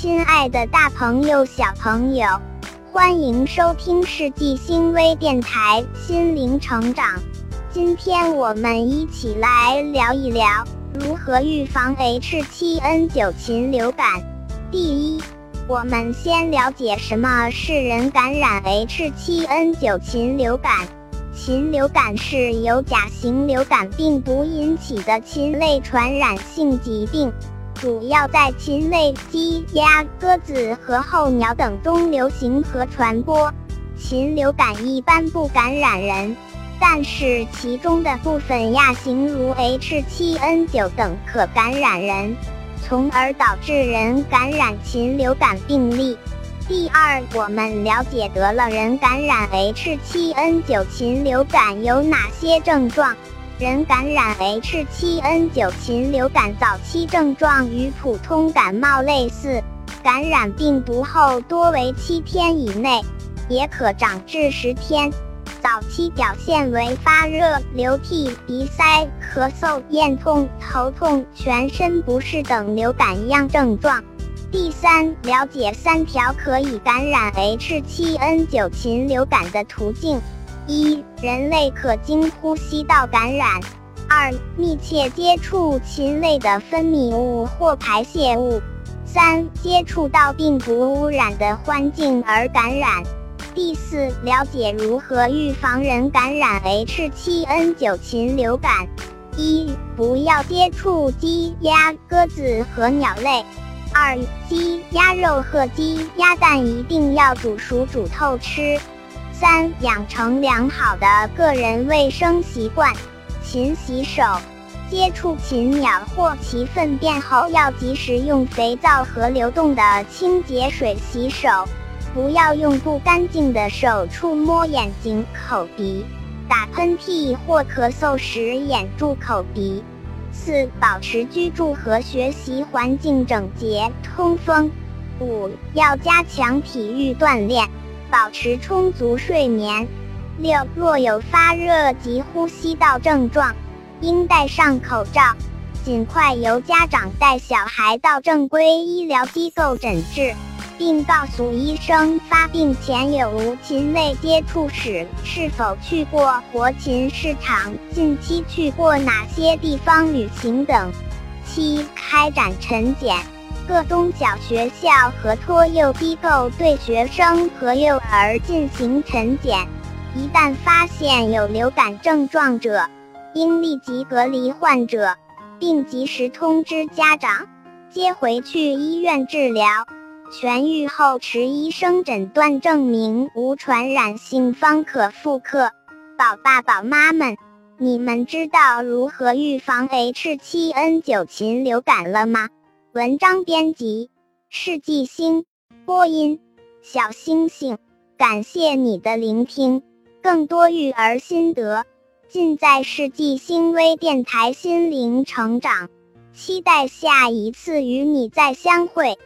亲爱的大朋友、小朋友，欢迎收听世纪星微电台心灵成长。今天我们一起来聊一聊如何预防 H7N9 禽流感。第一，我们先了解什么是人感染 H7N9 禽流感。禽流感是由甲型流感病毒引起的禽类传染性疾病。主要在禽类、鸡、鸭、鸽子和候鸟等中流行和传播。禽流感一般不感染人，但是其中的部分亚型如 H7N9 等可感染人，从而导致人感染禽流感病例。第二，我们了解得了人感染 H7N9 禽流感有哪些症状。人感染 H7N9 禽流感早期症状与普通感冒类似，感染病毒后多为七天以内，也可长至十天。早期表现为发热、流涕、鼻塞、咳嗽、咽痛、头痛、全身不适等流感样症状。第三，了解三条可以感染 H7N9 禽流感的途径。一、人类可经呼吸道感染；二、密切接触禽类的分泌物或排泄物；三、接触到病毒污染的环境而感染。第四，了解如何预防人感染 H7N9 禽流感。一、不要接触鸡、鸭、鸽子和鸟类；二、鸡、鸭肉和鸡、鸭蛋一定要煮熟煮透吃。三、养成良好的个人卫生习惯，勤洗手。接触禽鸟或其粪便后，要及时用肥皂和流动的清洁水洗手，不要用不干净的手触摸眼睛、口鼻。打喷嚏或咳嗽时，掩住口鼻。四、保持居住和学习环境整洁、通风。五、要加强体育锻炼。保持充足睡眠。六，若有发热及呼吸道症状，应戴上口罩，尽快由家长带小孩到正规医疗机构诊治，并告诉医生发病前有无禽类接触史，是否去过活禽市场，近期去过哪些地方旅行等。七，开展晨检。各中小学校和托幼机构对学生和幼儿进行晨检，一旦发现有流感症状者，应立即隔离患者，并及时通知家长，接回去医院治疗。痊愈后持医生诊断证明无传染性方可复课。宝爸宝妈们，你们知道如何预防 H7N9 禽流感了吗？文章编辑：世纪星，播音：小星星。感谢你的聆听，更多育儿心得尽在世纪星微电台心灵成长。期待下一次与你再相会。